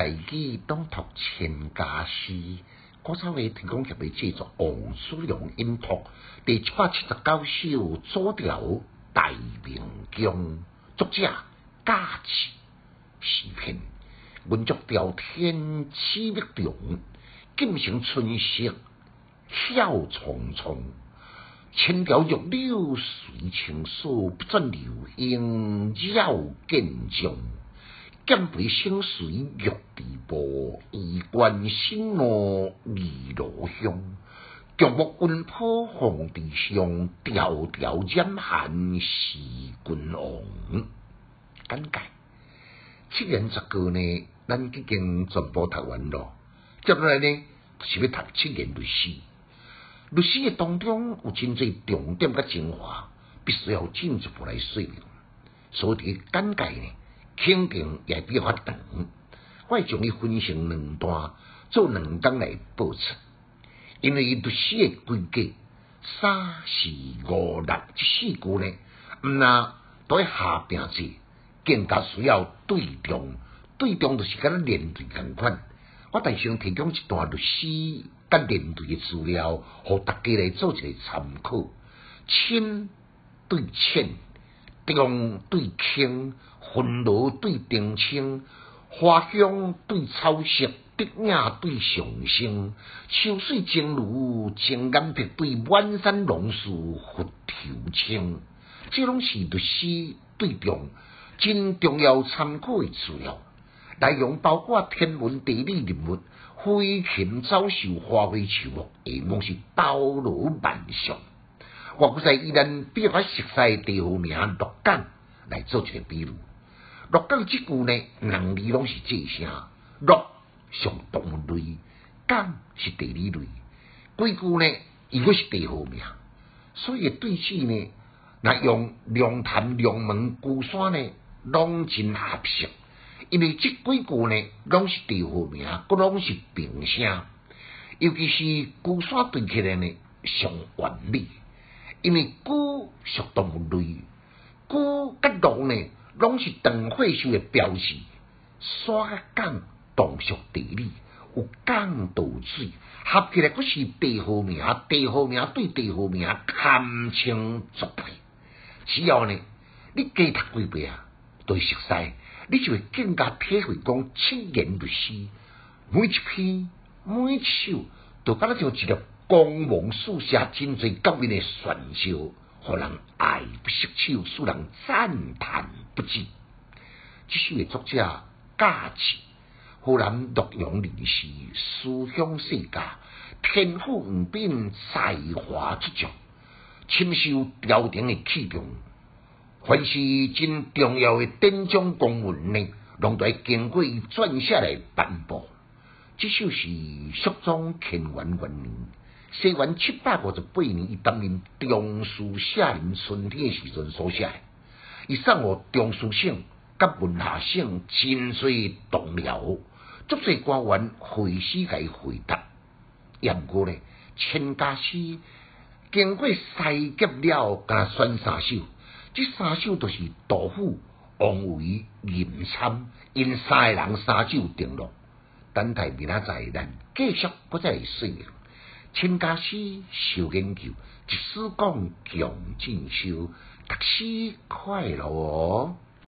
赛季当读千家诗，古早嘅提供协会制作《王叔良音读》第七百七十九首左调《大明宫》，作者贾志视频，文作调天气密重，锦城春色晓匆匆。千条玉柳随情诉，不转流莺绕见中。剑背生水玉地波，衣冠新罗二罗香。玉木温铺红地上，迢迢染寒是君王。简介：七言十句呢，咱已经全部读完咯。接下来呢，是要读七言律诗。律诗嘅当中有真侪重点甲精华，必须要进一步来说明。所以简介呢？肯定也比较长，我会将伊分成两段，做两章来播出。因为伊读诗诶规格，三、四、五、六这四句呢，毋那都喺下边字，更加需要对中，对中就是甲咱连队共款。我但想提供一段律师甲连队诶资料，互大家来做一个参考。深对浅，中对轻。云罗对丁青，花香对草色，竹影对上升，秋水正如情眼碧对满山榕树拂头青。这拢是历史对中真重要参考的资料，内容包括天文地理人物、飞禽走兽、花卉树木，下望是包罗万象。我不在依然比较熟悉地方名六讲来做一个比如。鹿港即句呢，两字拢是这声。鹿上动物类，港是地理类。几句呢，伊果是地号名，所以对此呢，那用龙潭、龙门、孤山呢，拢真合适。因为即几句呢，拢是地号名，佮拢是平声。尤其是孤山对起来呢，上完美。因为孤属动物类，孤甲鹿呢。拢是长会秀诶标志，山港同属地理，有港岛水，合起来佫是地号名，地号名对地号名堪称绝配。只要呢，你加读几遍啊，对熟悉，你就会更加体会讲七言律诗，每一篇每一首，都敢若像一个光芒四射、真侪革命的传销。互人爱不释手，使人赞叹不止。这首的作者价值，湖南洛阳人士，思想世家，天赋无边，才华出众，深受朝廷的器重。凡是真重要的典章公文呢，拢在经过伊撰写来颁布。这首是肃宗乾元元年。西元七百五十八年，伊担任中书舍人春天时阵所写，伊送互中书省甲文下省真水同僚，足侪官员回师甲伊回答。也毋过呢，千家诗经过筛结了，甲选三首，这三首都是杜甫、王维、严参因三个人三首定落。等待明仔载，咱继续不再说明。千家诗受研究，一史讲强进修，读书快乐哦。